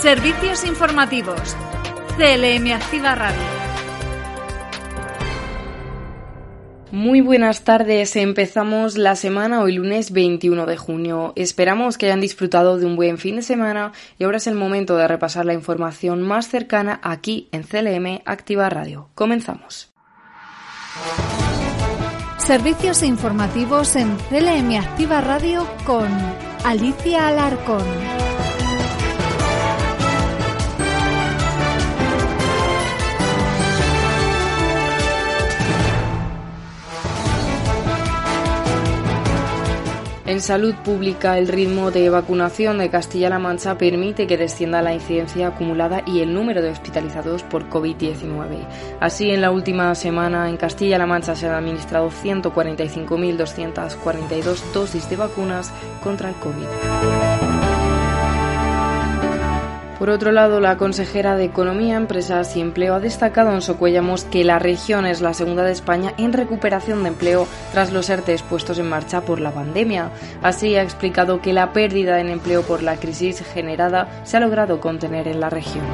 Servicios informativos. CLM Activa Radio. Muy buenas tardes, empezamos la semana hoy lunes 21 de junio. Esperamos que hayan disfrutado de un buen fin de semana y ahora es el momento de repasar la información más cercana aquí en CLM Activa Radio. Comenzamos. Servicios informativos en CLM Activa Radio con Alicia Alarcón. En salud pública, el ritmo de vacunación de Castilla-La Mancha permite que descienda la incidencia acumulada y el número de hospitalizados por COVID-19. Así, en la última semana, en Castilla-La Mancha se han administrado 145.242 dosis de vacunas contra el COVID. Por otro lado, la consejera de Economía, Empresas y Empleo ha destacado en Socuellamos que la región es la segunda de España en recuperación de empleo tras los ERTES puestos en marcha por la pandemia. Así ha explicado que la pérdida en empleo por la crisis generada se ha logrado contener en la región.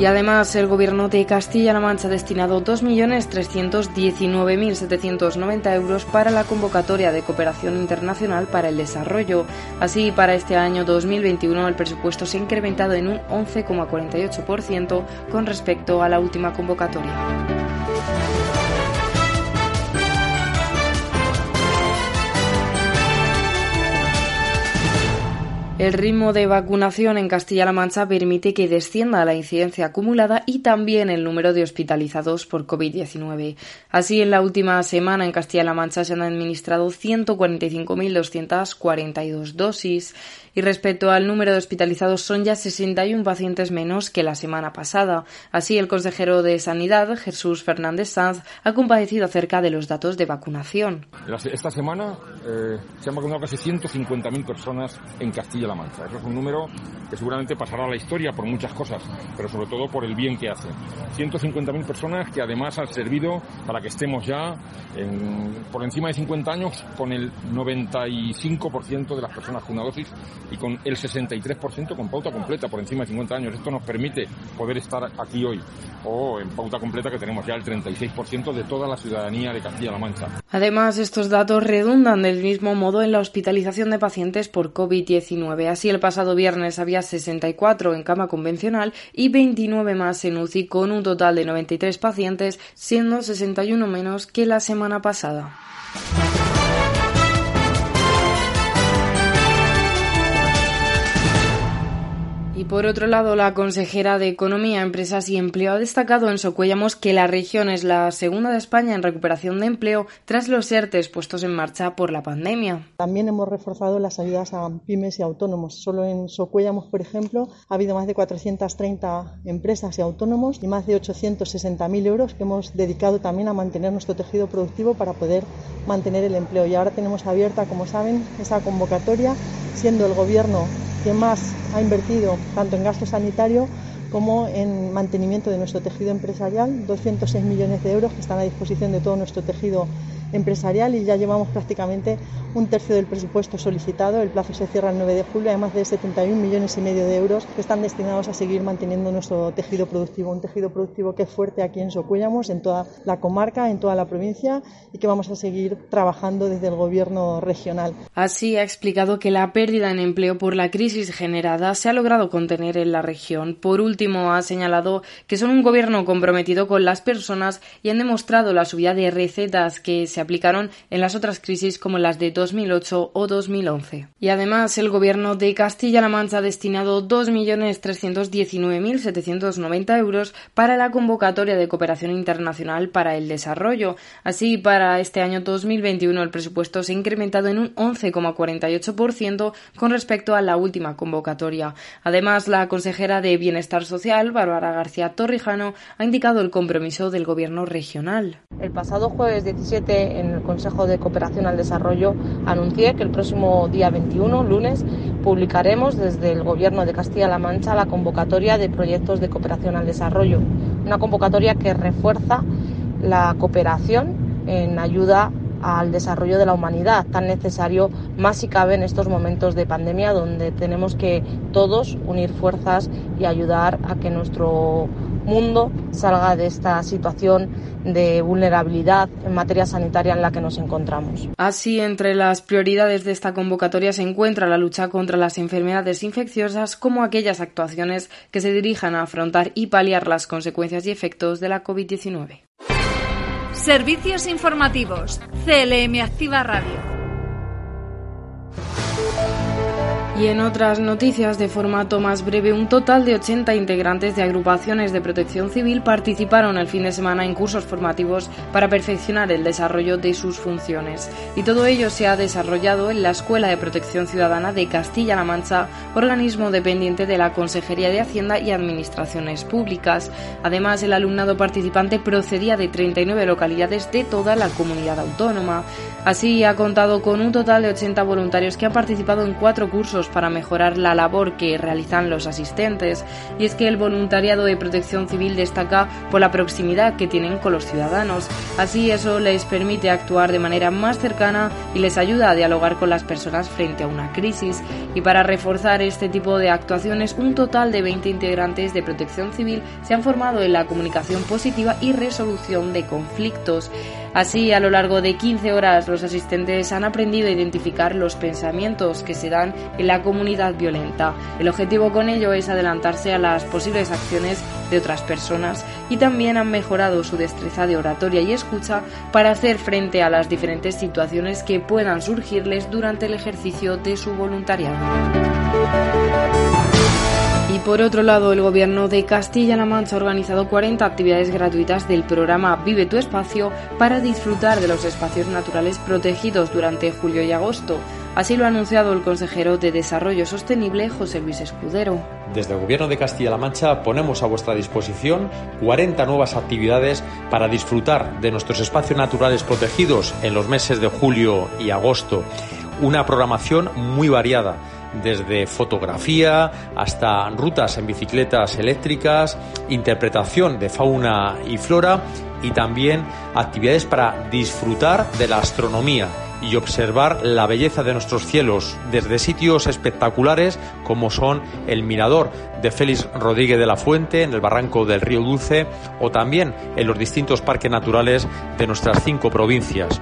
Y además, el Gobierno de Castilla-La Mancha ha destinado 2.319.790 euros para la convocatoria de cooperación internacional para el desarrollo. Así, para este año 2021, el presupuesto se ha incrementado en un 11,48% con respecto a la última convocatoria. El ritmo de vacunación en Castilla-La Mancha permite que descienda la incidencia acumulada y también el número de hospitalizados por COVID-19. Así, en la última semana en Castilla-La Mancha se han administrado 145.242 dosis y respecto al número de hospitalizados son ya 61 pacientes menos que la semana pasada. Así, el consejero de Sanidad, Jesús Fernández Sanz, ha compadecido acerca de los datos de vacunación. Esta semana eh, se han vacunado casi 150.000 personas en Castilla-La Mancha. Eso es un número que seguramente pasará a la historia por muchas cosas, pero sobre todo por el bien que hace. 150.000 personas que además han servido para que estemos ya por encima de 50 años con el 95% de las personas con una dosis y con el 63% con pauta completa por encima de 50 años. Esto nos permite poder estar aquí hoy o en pauta completa que tenemos ya el 36% de toda la ciudadanía de Castilla-La Mancha. Además, estos datos redundan del mismo modo en la hospitalización de pacientes por COVID-19. Así, el pasado viernes había 64 en cama convencional y 29 más en UCI con un total de 93 pacientes, siendo 61 menos que la semana pasada. Y por otro lado, la consejera de Economía, Empresas y Empleo ha destacado en Socuellamos que la región es la segunda de España en recuperación de empleo tras los ERTES puestos en marcha por la pandemia. También hemos reforzado las ayudas a pymes y autónomos. Solo en Socuellamos, por ejemplo, ha habido más de 430 empresas y autónomos y más de 860.000 euros que hemos dedicado también a mantener nuestro tejido productivo para poder mantener el empleo. Y ahora tenemos abierta, como saben, esa convocatoria, siendo el Gobierno que más ha invertido tanto en gasto sanitario como en mantenimiento de nuestro tejido empresarial, 206 millones de euros que están a disposición de todo nuestro tejido empresarial y ya llevamos prácticamente un tercio del presupuesto solicitado. El plazo se cierra el 9 de julio, además de 71 millones y medio de euros que están destinados a seguir manteniendo nuestro tejido productivo, un tejido productivo que es fuerte aquí en Socuellamos, en toda la comarca, en toda la provincia y que vamos a seguir trabajando desde el gobierno regional. Así ha explicado que la pérdida en empleo por la crisis generada se ha logrado contener en la región. Por último, ha señalado que son un gobierno comprometido con las personas y han demostrado la subida de recetas que se aplicaron en las otras crisis como las de 2008 o 2011. Y además, el gobierno de Castilla-La Mancha ha destinado 2.319.790 euros para la convocatoria de cooperación internacional para el desarrollo. Así, para este año 2021 el presupuesto se ha incrementado en un 11,48% con respecto a la última convocatoria. Además, la consejera de Bienestar Social, Bárbara García Torrijano, ha indicado el compromiso del Gobierno regional. El pasado jueves 17, en el Consejo de Cooperación al Desarrollo, anuncié que el próximo día 21, lunes, publicaremos desde el Gobierno de Castilla-La Mancha la convocatoria de proyectos de cooperación al desarrollo. Una convocatoria que refuerza la cooperación en ayuda al desarrollo de la humanidad, tan necesario más si cabe en estos momentos de pandemia donde tenemos que todos unir fuerzas y ayudar a que nuestro mundo salga de esta situación de vulnerabilidad en materia sanitaria en la que nos encontramos. Así, entre las prioridades de esta convocatoria se encuentra la lucha contra las enfermedades infecciosas como aquellas actuaciones que se dirijan a afrontar y paliar las consecuencias y efectos de la COVID-19. Servicios informativos. CLM Activa Radio. Y en otras noticias de formato más breve, un total de 80 integrantes de agrupaciones de protección civil participaron el fin de semana en cursos formativos para perfeccionar el desarrollo de sus funciones. Y todo ello se ha desarrollado en la Escuela de Protección Ciudadana de Castilla-La Mancha, organismo dependiente de la Consejería de Hacienda y Administraciones Públicas. Además, el alumnado participante procedía de 39 localidades de toda la comunidad autónoma. Así, ha contado con un total de 80 voluntarios que han participado en cuatro cursos para mejorar la labor que realizan los asistentes. Y es que el voluntariado de protección civil destaca por la proximidad que tienen con los ciudadanos. Así eso les permite actuar de manera más cercana y les ayuda a dialogar con las personas frente a una crisis. Y para reforzar este tipo de actuaciones, un total de 20 integrantes de protección civil se han formado en la comunicación positiva y resolución de conflictos. Así, a lo largo de 15 horas, los asistentes han aprendido a identificar los pensamientos que se dan en la comunidad violenta. El objetivo con ello es adelantarse a las posibles acciones de otras personas y también han mejorado su destreza de oratoria y escucha para hacer frente a las diferentes situaciones que puedan surgirles durante el ejercicio de su voluntariado. Y por otro lado, el Gobierno de Castilla-La Mancha ha organizado 40 actividades gratuitas del programa Vive tu Espacio para disfrutar de los espacios naturales protegidos durante julio y agosto. Así lo ha anunciado el consejero de Desarrollo Sostenible, José Luis Escudero. Desde el Gobierno de Castilla-La Mancha ponemos a vuestra disposición 40 nuevas actividades para disfrutar de nuestros espacios naturales protegidos en los meses de julio y agosto. Una programación muy variada desde fotografía hasta rutas en bicicletas eléctricas, interpretación de fauna y flora y también actividades para disfrutar de la astronomía y observar la belleza de nuestros cielos desde sitios espectaculares como son el Mirador de Félix Rodríguez de la Fuente en el barranco del Río Dulce o también en los distintos parques naturales de nuestras cinco provincias.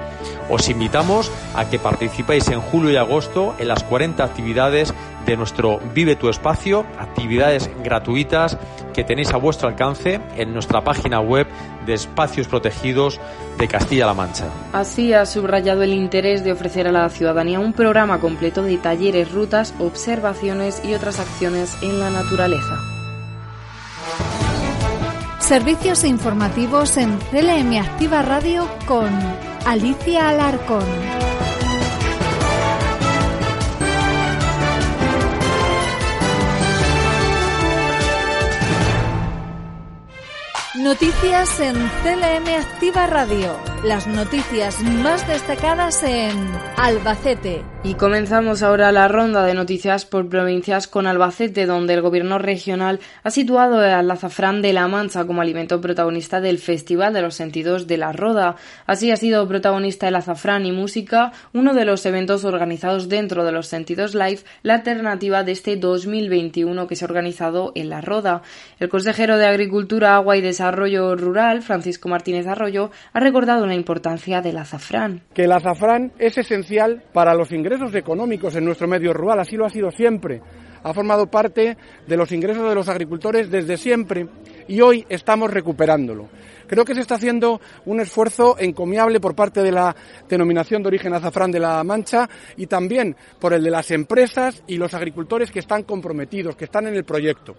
Os invitamos a que participéis en julio y agosto en las 40 actividades de nuestro Vive tu Espacio, actividades gratuitas que tenéis a vuestro alcance en nuestra página web de Espacios Protegidos de Castilla-La Mancha. Así ha subrayado el interés de ofrecer a la ciudadanía un programa completo de talleres, rutas, observaciones y otras acciones en la naturaleza. Servicios informativos en CLM Activa Radio con Alicia Alarcón. Noticias en CLM Activa Radio. Las noticias más destacadas en Albacete. Y comenzamos ahora la ronda de noticias por provincias con Albacete, donde el gobierno regional ha situado al azafrán de la Mancha como alimento protagonista del Festival de los Sentidos de la Roda. Así ha sido protagonista el azafrán y música, uno de los eventos organizados dentro de los Sentidos Live, la alternativa de este 2021 que se ha organizado en la Roda. El consejero de Agricultura, Agua y Desarrollo Rural, Francisco Martínez Arroyo, ha recordado la importancia del azafrán. Que el azafrán es esencial para los ingresos económicos en nuestro medio rural, así lo ha sido siempre. Ha formado parte de los ingresos de los agricultores desde siempre y hoy estamos recuperándolo. Creo que se está haciendo un esfuerzo encomiable por parte de la denominación de origen azafrán de la Mancha y también por el de las empresas y los agricultores que están comprometidos, que están en el proyecto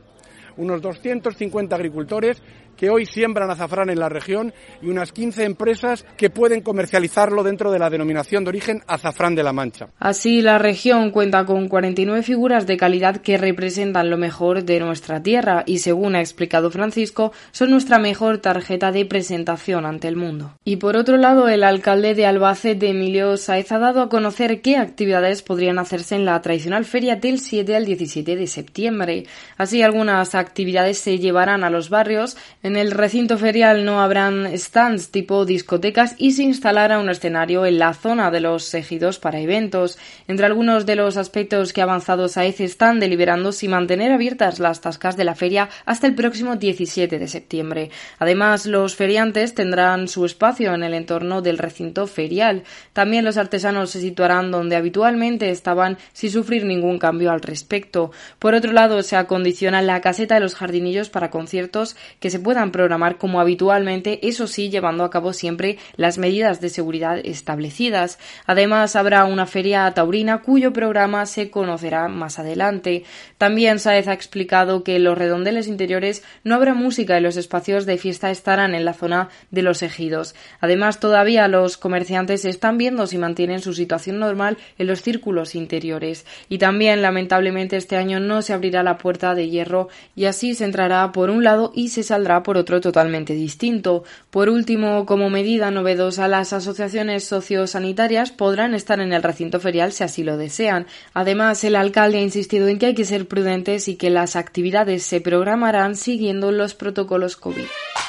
unos 250 agricultores que hoy siembran azafrán en la región y unas 15 empresas que pueden comercializarlo dentro de la denominación de origen azafrán de la Mancha. Así, la región cuenta con 49 figuras de calidad que representan lo mejor de nuestra tierra y, según ha explicado Francisco, son nuestra mejor tarjeta de presentación ante el mundo. Y por otro lado, el alcalde de Albacete, Emilio Saez, ha dado a conocer qué actividades podrían hacerse en la tradicional feria del 7 al 17 de septiembre. Así, algunas actividades se llevarán a los barrios. En el recinto ferial no habrán stands tipo discotecas y se instalará un escenario en la zona de los ejidos para eventos. Entre algunos de los aspectos que ha avanzado Saez están deliberando si mantener abiertas las tascas de la feria hasta el próximo 17 de septiembre. Además, los feriantes tendrán su espacio en el entorno del recinto ferial. También los artesanos se situarán donde habitualmente estaban sin sufrir ningún cambio al respecto. Por otro lado, se acondiciona la caseta de los jardinillos para conciertos que se puedan programar como habitualmente, eso sí, llevando a cabo siempre las medidas de seguridad establecidas. Además, habrá una feria taurina cuyo programa se conocerá más adelante. También Saez ha explicado que en los redondeles interiores no habrá música y los espacios de fiesta estarán en la zona de los ejidos. Además, todavía los comerciantes están viendo si mantienen su situación normal en los círculos interiores. Y también, lamentablemente, este año no se abrirá la puerta de hierro y así se entrará por un lado y se saldrá por otro totalmente distinto. Por último, como medida novedosa, las asociaciones sociosanitarias podrán estar en el recinto ferial si así lo desean. Además, el alcalde ha insistido en que hay que ser prudentes y que las actividades se programarán siguiendo los protocolos COVID.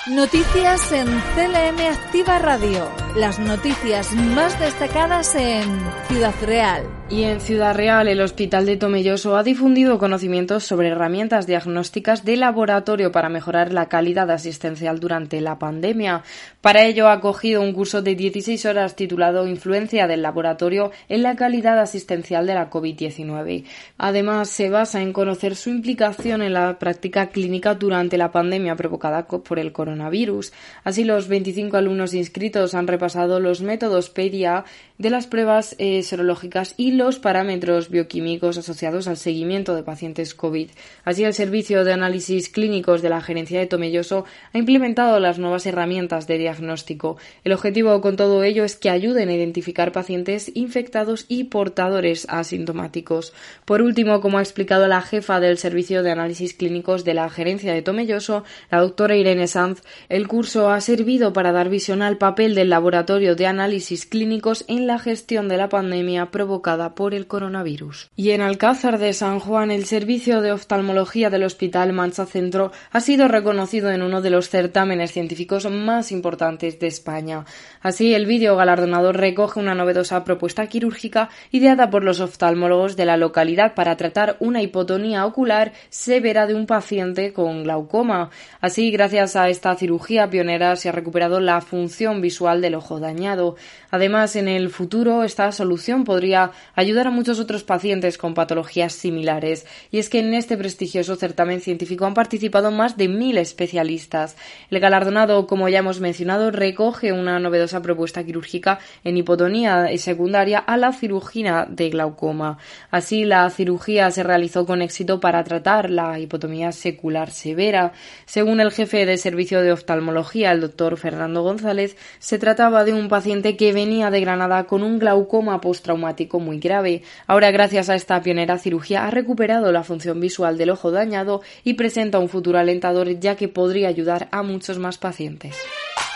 Noticias en CLM Activa Radio. Las noticias más destacadas en Ciudad Real. Y en Ciudad Real, el Hospital de Tomelloso ha difundido conocimientos sobre herramientas diagnósticas de laboratorio para mejorar la calidad asistencial durante la pandemia. Para ello ha acogido un curso de 16 horas titulado Influencia del laboratorio en la calidad asistencial de la COVID-19. Además, se basa en conocer su implicación en la práctica clínica durante la pandemia provocada por el coronavirus. Así, los 25 alumnos inscritos han repasado los métodos PEDIA de las pruebas eh, serológicas y los parámetros bioquímicos asociados al seguimiento de pacientes COVID. Así, el Servicio de Análisis Clínicos de la Gerencia de Tomelloso ha implementado las nuevas herramientas de diagnóstico. El objetivo con todo ello es que ayuden a identificar pacientes infectados y portadores asintomáticos. Por último, como ha explicado la jefa del Servicio de Análisis Clínicos de la Gerencia de Tomelloso, la doctora Irene Sanz, el curso ha servido para dar visión al papel del laboratorio de análisis clínicos en la gestión de la pandemia provocada por el coronavirus. Y en Alcázar de San Juan, el servicio de oftalmología del Hospital Mancha Centro ha sido reconocido en uno de los certámenes científicos más importantes de España. Así, el vídeo galardonador recoge una novedosa propuesta quirúrgica ideada por los oftalmólogos de la localidad para tratar una hipotonía ocular severa de un paciente con glaucoma. Así, gracias a esta cirugía pionera se ha recuperado la función visual del ojo dañado. Además, en el futuro esta solución podría ayudar a muchos otros pacientes con patologías similares. Y es que en este prestigioso certamen científico han participado más de mil especialistas. El galardonado, como ya hemos mencionado, recoge una novedosa propuesta quirúrgica en hipotonía secundaria a la cirugía de glaucoma. Así, la cirugía se realizó con éxito para tratar la hipotomía secular severa. Según el jefe de servicio de oftalmología, el doctor Fernando González, se trataba de un paciente que venía de Granada con un glaucoma postraumático muy grave. Ahora, gracias a esta pionera cirugía, ha recuperado la función visual del ojo dañado y presenta un futuro alentador ya que podría ayudar a muchos más pacientes.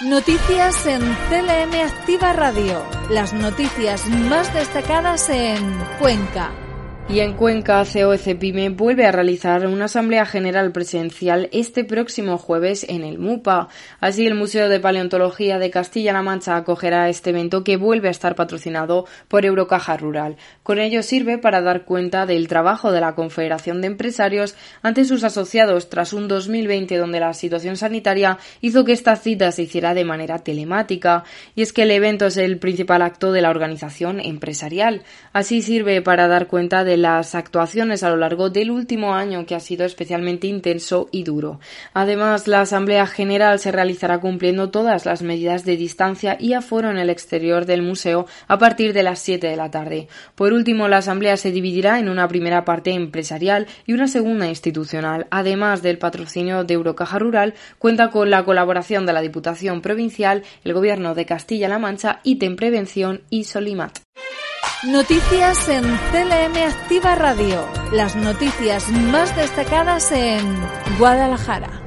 Noticias en CLM Activa Radio. Las noticias más destacadas en Cuenca. Y en Cuenca, COECPIME vuelve a realizar una asamblea general presencial este próximo jueves en el MUPA. Así, el Museo de Paleontología de Castilla-La Mancha acogerá este evento que vuelve a estar patrocinado por Eurocaja Rural. Con ello sirve para dar cuenta del trabajo de la Confederación de Empresarios ante sus asociados tras un 2020 donde la situación sanitaria hizo que esta cita se hiciera de manera telemática. Y es que el evento es el principal acto de la organización empresarial. Así sirve para dar cuenta las actuaciones a lo largo del último año que ha sido especialmente intenso y duro. Además, la Asamblea General se realizará cumpliendo todas las medidas de distancia y aforo en el exterior del museo a partir de las 7 de la tarde. Por último, la Asamblea se dividirá en una primera parte empresarial y una segunda institucional. Además del patrocinio de Eurocaja Rural, cuenta con la colaboración de la Diputación Provincial, el Gobierno de Castilla-La Mancha, ITEM Prevención y Solimat. Noticias en CLM Activa Radio. Las noticias más destacadas en Guadalajara.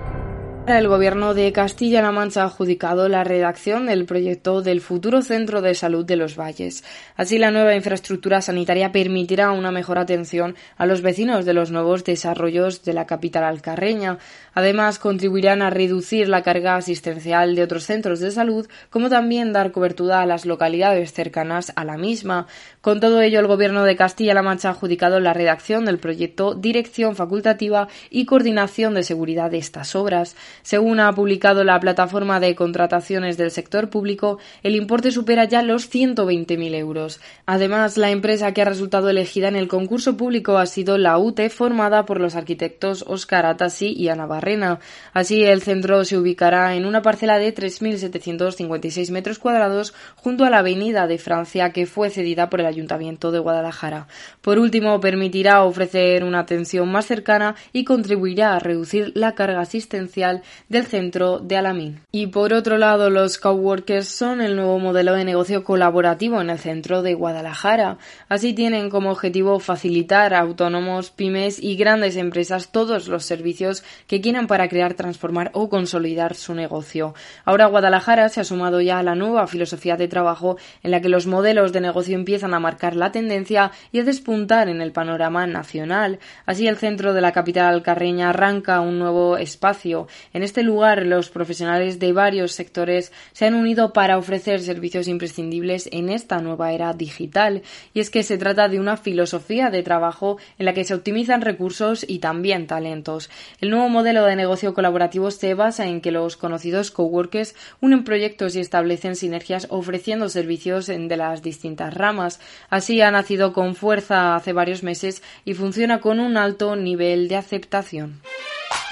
El Gobierno de Castilla-La Mancha ha adjudicado la redacción del proyecto del futuro Centro de Salud de los Valles. Así, la nueva infraestructura sanitaria permitirá una mejor atención a los vecinos de los nuevos desarrollos de la capital alcarreña. Además, contribuirán a reducir la carga asistencial de otros centros de salud, como también dar cobertura a las localidades cercanas a la misma. Con todo ello, el Gobierno de Castilla-La Mancha ha adjudicado la redacción del proyecto Dirección Facultativa y Coordinación de Seguridad de estas obras. Según ha publicado la plataforma de contrataciones del sector público, el importe supera ya los 120.000 euros. Además, la empresa que ha resultado elegida en el concurso público ha sido la UTE, formada por los arquitectos Oscar Atasi y Ana Barrena. Así, el centro se ubicará en una parcela de 3.756 metros cuadrados junto a la Avenida de Francia, que fue cedida por el Ayuntamiento de Guadalajara. Por último, permitirá ofrecer una atención más cercana y contribuirá a reducir la carga asistencial del centro de Alamín. Y por otro lado, los coworkers son el nuevo modelo de negocio colaborativo en el centro de Guadalajara. Así tienen como objetivo facilitar a autónomos, pymes y grandes empresas todos los servicios que quieran para crear, transformar o consolidar su negocio. Ahora Guadalajara se ha sumado ya a la nueva filosofía de trabajo en la que los modelos de negocio empiezan a marcar la tendencia y a despuntar en el panorama nacional. Así el centro de la capital alcarreña arranca un nuevo espacio en este lugar, los profesionales de varios sectores se han unido para ofrecer servicios imprescindibles en esta nueva era digital, y es que se trata de una filosofía de trabajo en la que se optimizan recursos y también talentos. El nuevo modelo de negocio colaborativo se basa en que los conocidos coworkers unen proyectos y establecen sinergias ofreciendo servicios de las distintas ramas. Así ha nacido con fuerza hace varios meses y funciona con un alto nivel de aceptación.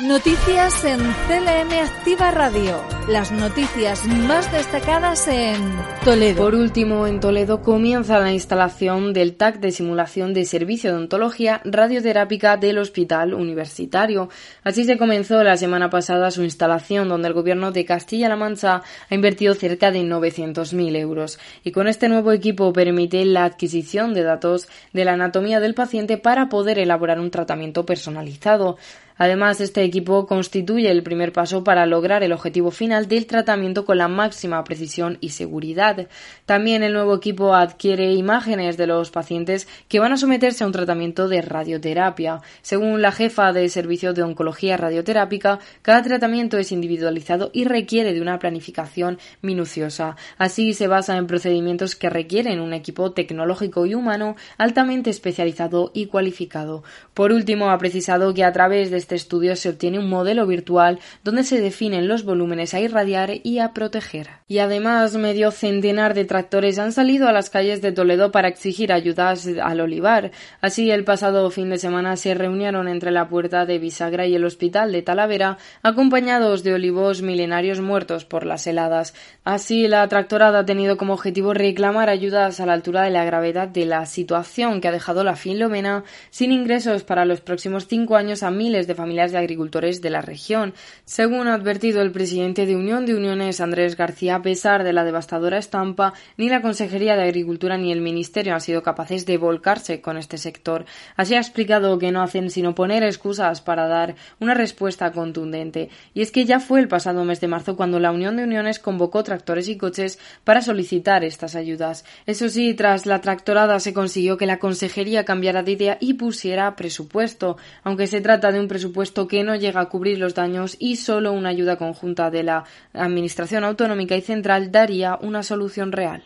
Noticias en CLM Activa Radio. Las noticias más destacadas en Toledo. Por último, en Toledo comienza la instalación del TAC de simulación de servicio de ontología radioterápica del Hospital Universitario. Así se comenzó la semana pasada su instalación, donde el Gobierno de Castilla-La Mancha ha invertido cerca de 900.000 euros. Y con este nuevo equipo permite la adquisición de datos de la anatomía del paciente para poder elaborar un tratamiento personalizado. Además, este equipo constituye el primer paso para lograr el objetivo final del tratamiento con la máxima precisión y seguridad. También el nuevo equipo adquiere imágenes de los pacientes que van a someterse a un tratamiento de radioterapia. Según la jefa de servicio de oncología radioterápica, cada tratamiento es individualizado y requiere de una planificación minuciosa. Así se basa en procedimientos que requieren un equipo tecnológico y humano altamente especializado y cualificado. Por último, ha precisado que a través de este estudio se obtiene un modelo virtual donde se definen los volúmenes a irradiar y a proteger. Y además, medio centenar de tractores han salido a las calles de Toledo para exigir ayudas al olivar. Así, el pasado fin de semana se reunieron entre la puerta de Bisagra y el hospital de Talavera, acompañados de olivos milenarios muertos por las heladas. Así, la tractorada ha tenido como objetivo reclamar ayudas a la altura de la gravedad de la situación que ha dejado la Filomena sin ingresos para los próximos cinco años a miles de familias de agricultores de la región. Según ha advertido el presidente de Unión de Uniones, Andrés García, a pesar de la devastadora estampa, ni la Consejería de Agricultura ni el Ministerio han sido capaces de volcarse con este sector. Así ha explicado que no hacen sino poner excusas para dar una respuesta contundente. Y es que ya fue el pasado mes de marzo cuando la Unión de Uniones convocó tractores y coches para solicitar estas ayudas. Eso sí, tras la tractorada se consiguió que la Consejería cambiara de idea y pusiera presupuesto, aunque se trata de un presupuesto que no llega a cubrir los daños y solo una ayuda conjunta de la Administración Autonómica y Central daría una solución real.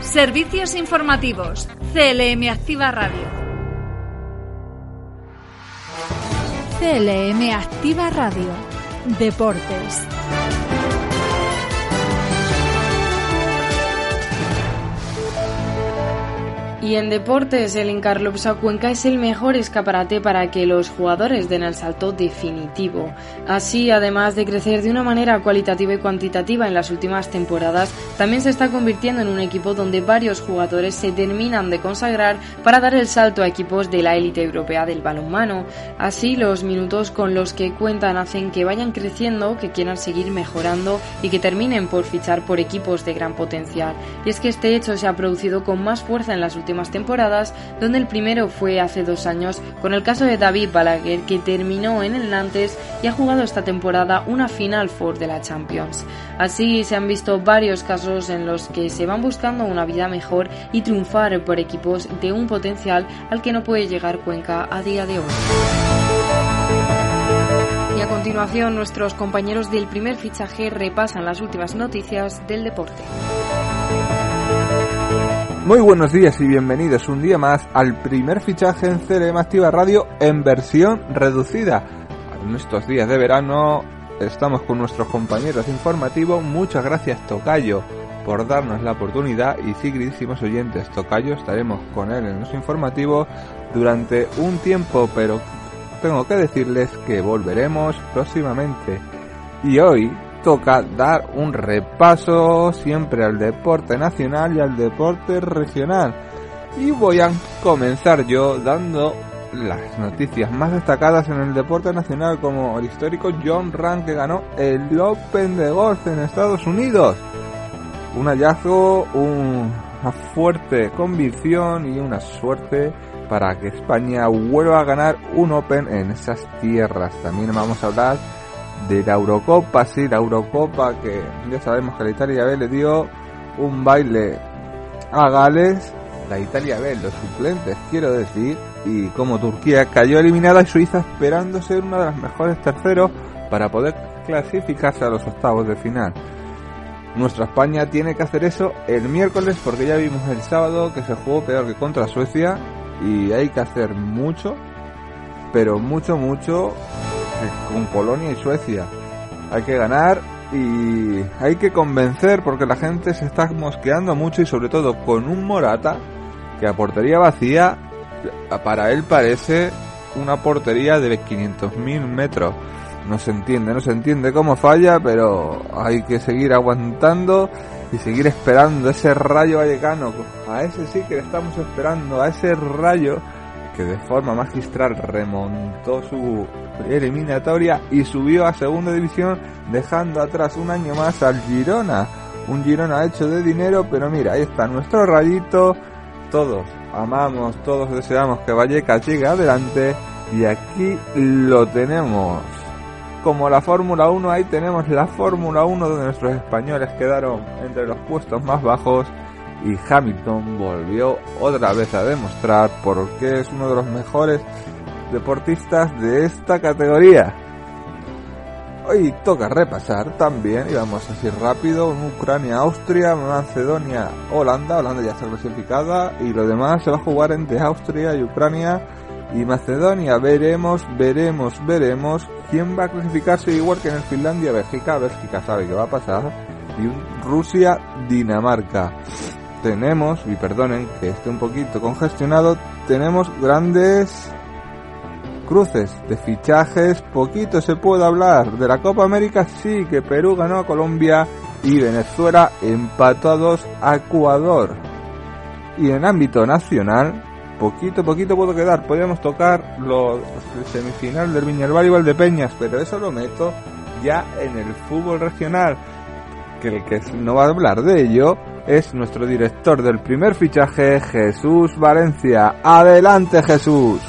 Servicios informativos. CLM Activa Radio. CLM Activa Radio. Deportes. Y en deportes, el Encarlopsa Cuenca es el mejor escaparate para que los jugadores den el salto definitivo. Así, además de crecer de una manera cualitativa y cuantitativa en las últimas temporadas, también se está convirtiendo en un equipo donde varios jugadores se terminan de consagrar para dar el salto a equipos de la élite europea del balonmano. Así, los minutos con los que cuentan hacen que vayan creciendo, que quieran seguir mejorando y que terminen por fichar por equipos de gran potencial. Y es que este hecho se ha producido con más fuerza en las últimas temporadas, donde el primero fue hace dos años con el caso de David Balaguer, que terminó en el Nantes y ha jugado esta temporada una Final Four de la Champions. Así se han visto varios casos en los que se van buscando una vida mejor y triunfar por equipos de un potencial al que no puede llegar Cuenca a día de hoy. Y a continuación, nuestros compañeros del primer fichaje repasan las últimas noticias del deporte. Muy buenos días y bienvenidos un día más al primer fichaje en CLM Activa Radio en versión reducida. En estos días de verano estamos con nuestros compañeros informativos. Muchas gracias Tocayo por darnos la oportunidad y sí, queridísimos oyentes, Tocayo estaremos con él en los informativos durante un tiempo, pero tengo que decirles que volveremos próximamente. Y hoy toca dar un repaso siempre al deporte nacional y al deporte regional. Y voy a comenzar yo dando las noticias más destacadas en el deporte nacional como el histórico John Ram que ganó el Open de Golf en Estados Unidos. Un hallazgo, una fuerte convicción y una suerte para que España vuelva a ganar un Open en esas tierras. También vamos a hablar de la Eurocopa, sí, la Eurocopa que ya sabemos que la Italia B le dio un baile a Gales, la Italia B, los suplentes quiero decir, y como Turquía cayó eliminada y Suiza esperando ser una de las mejores terceros para poder clasificarse a los octavos de final. Nuestra España tiene que hacer eso el miércoles porque ya vimos el sábado que se jugó peor que contra Suecia y hay que hacer mucho, pero mucho, mucho con Polonia y Suecia. Hay que ganar y hay que convencer porque la gente se está mosqueando mucho y sobre todo con un Morata que a portería vacía para él parece una portería de 500.000 metros. No se entiende, no se entiende cómo falla, pero hay que seguir aguantando y seguir esperando ese rayo vallecano. A ese sí que le estamos esperando, a ese rayo que de forma magistral remontó su eliminatoria y subió a segunda división dejando atrás un año más al Girona. Un Girona hecho de dinero, pero mira, ahí está nuestro rayito. Todos amamos, todos deseamos que Vallecas llegue adelante y aquí lo tenemos. Como la Fórmula 1, ahí tenemos la Fórmula 1 donde nuestros españoles quedaron entre los puestos más bajos y Hamilton volvió otra vez a demostrar por qué es uno de los mejores deportistas de esta categoría. Hoy toca repasar también, y vamos así rápido, Ucrania, Austria, Macedonia, Holanda, Holanda ya está clasificada, y lo demás se va a jugar entre Austria y Ucrania y Macedonia. Veremos, veremos, veremos quién va a clasificarse igual que en el Finlandia, Bélgica, Bélgica sabe que va a pasar, y Rusia, Dinamarca tenemos, y perdonen que esté un poquito congestionado, tenemos grandes cruces de fichajes, poquito se puede hablar. De la Copa América sí que Perú ganó a Colombia y Venezuela empató a dos a Ecuador. Y en ámbito nacional, poquito, poquito puedo quedar. Podríamos tocar los semifinal del Viñalbal y Valdepeñas, pero eso lo meto ya en el fútbol regional. Que el que no va a hablar de ello es nuestro director del primer fichaje, Jesús Valencia. Adelante, Jesús.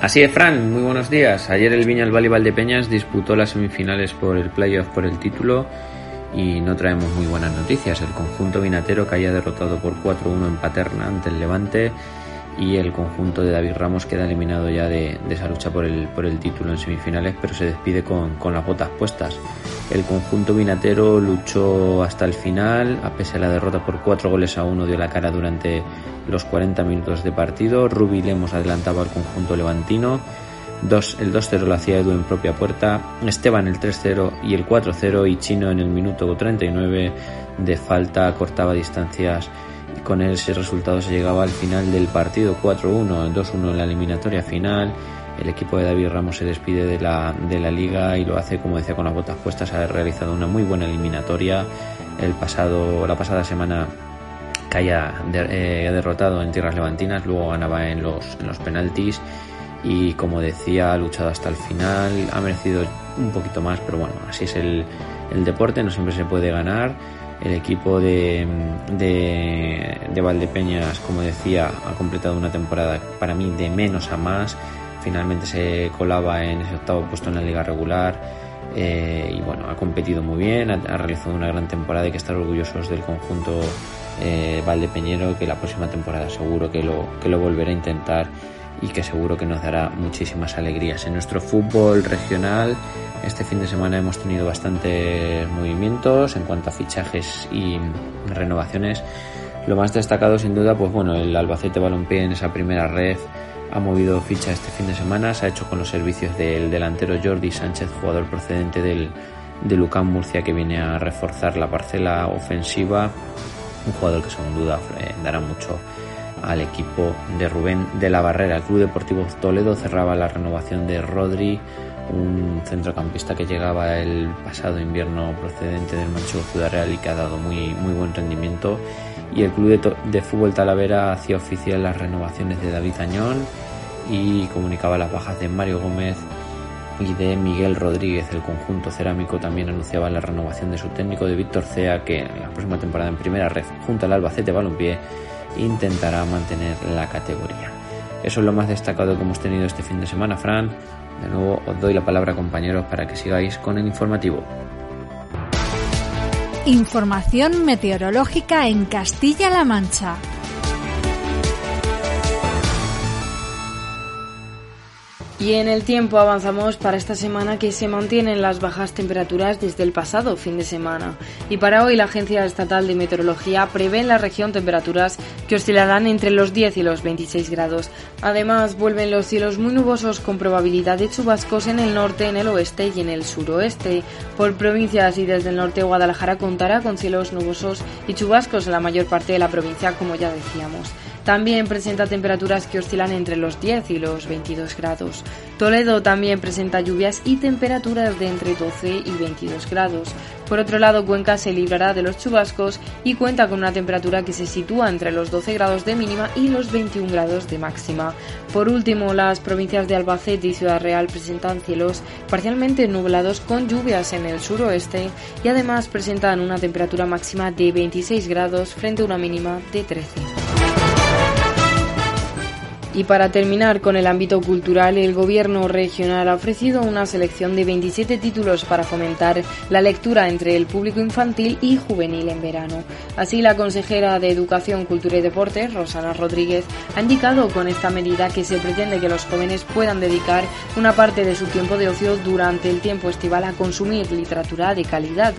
Así es, Fran, muy buenos días. Ayer el Viñalbal y Valdepeñas disputó las semifinales por el playoff por el título y no traemos muy buenas noticias. El conjunto vinatero caía derrotado por 4-1 en Paterna ante el Levante y el conjunto de David Ramos queda eliminado ya de, esa lucha por el, por el título en semifinales, pero se despide con, con, las botas puestas. El conjunto vinatero luchó hasta el final, a pesar de la derrota por 4 goles a 1 dio la cara durante los 40 minutos de partido. Rubi Lemos adelantaba al conjunto levantino el 2-0 lo hacía Edu en propia puerta, Esteban el 3-0 y el 4-0 y Chino en el minuto 39 de falta cortaba distancias con ese resultado se llegaba al final del partido 4-1, 2-1 en la eliminatoria final. El equipo de David Ramos se despide de la, de la liga y lo hace, como decía, con las botas puestas. Ha realizado una muy buena eliminatoria. El pasado, la pasada semana caía eh, derrotado en tierras levantinas, luego ganaba en los, en los penaltis y como decía ha luchado hasta el final, ha merecido un poquito más, pero bueno, así es el, el deporte, no siempre se puede ganar. El equipo de, de, de, Valdepeñas, como decía, ha completado una temporada para mí de menos a más. Finalmente se colaba en ese octavo puesto en la liga regular. Eh, y bueno, ha competido muy bien, ha, realizado una gran temporada hay que estar orgullosos del conjunto eh, Valdepeñero, que la próxima temporada seguro que lo, que lo volverá a intentar y que seguro que nos dará muchísimas alegrías. En nuestro fútbol regional este fin de semana hemos tenido bastantes movimientos en cuanto a fichajes y renovaciones. Lo más destacado sin duda, pues bueno, el Albacete Balompié en esa primera red ha movido ficha este fin de semana, se ha hecho con los servicios del delantero Jordi Sánchez, jugador procedente del, de Lucán Murcia que viene a reforzar la parcela ofensiva, un jugador que sin duda dará mucho al equipo de Rubén de la Barrera. El Club Deportivo Toledo cerraba la renovación de Rodri, un centrocampista que llegaba el pasado invierno procedente del Manchego Ciudad Real y que ha dado muy, muy buen rendimiento. Y el Club de, de Fútbol Talavera hacía oficial las renovaciones de David Añón y comunicaba las bajas de Mario Gómez y de Miguel Rodríguez. El conjunto cerámico también anunciaba la renovación de su técnico de Víctor Cea, que en la próxima temporada en primera red, junto al Albacete Balompié, intentará mantener la categoría. Eso es lo más destacado que hemos tenido este fin de semana, Fran. De nuevo os doy la palabra, compañeros, para que sigáis con el informativo. Información meteorológica en Castilla-La Mancha. Y en el tiempo avanzamos para esta semana que se mantienen las bajas temperaturas desde el pasado fin de semana. Y para hoy la Agencia Estatal de Meteorología prevé en la región temperaturas que oscilarán entre los 10 y los 26 grados. Además, vuelven los cielos muy nubosos con probabilidad de chubascos en el norte, en el oeste y en el suroeste. Por provincias y desde el norte Guadalajara contará con cielos nubosos y chubascos en la mayor parte de la provincia, como ya decíamos. También presenta temperaturas que oscilan entre los 10 y los 22 grados. Toledo también presenta lluvias y temperaturas de entre 12 y 22 grados. Por otro lado, Cuenca se librará de los chubascos y cuenta con una temperatura que se sitúa entre los 12 grados de mínima y los 21 grados de máxima. Por último, las provincias de Albacete y Ciudad Real presentan cielos parcialmente nublados con lluvias en el suroeste y además presentan una temperatura máxima de 26 grados frente a una mínima de 13. Y para terminar con el ámbito cultural, el Gobierno regional ha ofrecido una selección de 27 títulos para fomentar la lectura entre el público infantil y juvenil en verano. Así, la consejera de Educación, Cultura y Deportes, Rosana Rodríguez, ha indicado con esta medida que se pretende que los jóvenes puedan dedicar una parte de su tiempo de ocio durante el tiempo estival a consumir literatura de calidad.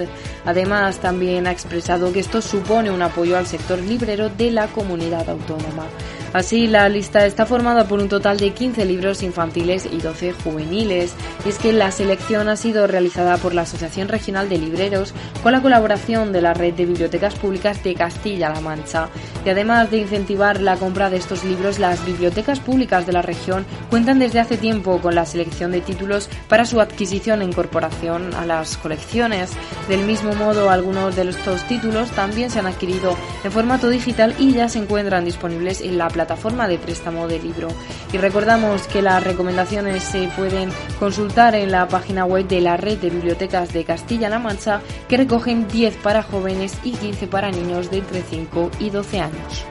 Además, también ha expresado que esto supone un apoyo al sector librero de la comunidad autónoma. Así, la lista está formada por un total de 15 libros infantiles y 12 juveniles. Y es que la selección ha sido realizada por la Asociación Regional de Libreros con la colaboración de la Red de Bibliotecas Públicas de Castilla-La Mancha. Y además de incentivar la compra de estos libros, las bibliotecas públicas de la región cuentan desde hace tiempo con la selección de títulos para su adquisición e incorporación a las colecciones. Del mismo modo, algunos de estos títulos también se han adquirido en formato digital y ya se encuentran disponibles en la plataforma plataforma de préstamo de libro. Y recordamos que las recomendaciones se pueden consultar en la página web de la red de bibliotecas de Castilla-La Mancha, que recogen 10 para jóvenes y 15 para niños de entre 5 y 12 años.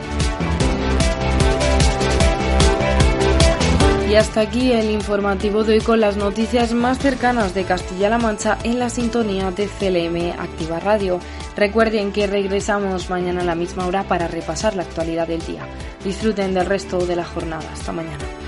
Y hasta aquí el informativo de hoy con las noticias más cercanas de Castilla-La Mancha en la sintonía de CLM Activa Radio. Recuerden que regresamos mañana a la misma hora para repasar la actualidad del día. Disfruten del resto de la jornada. Hasta mañana.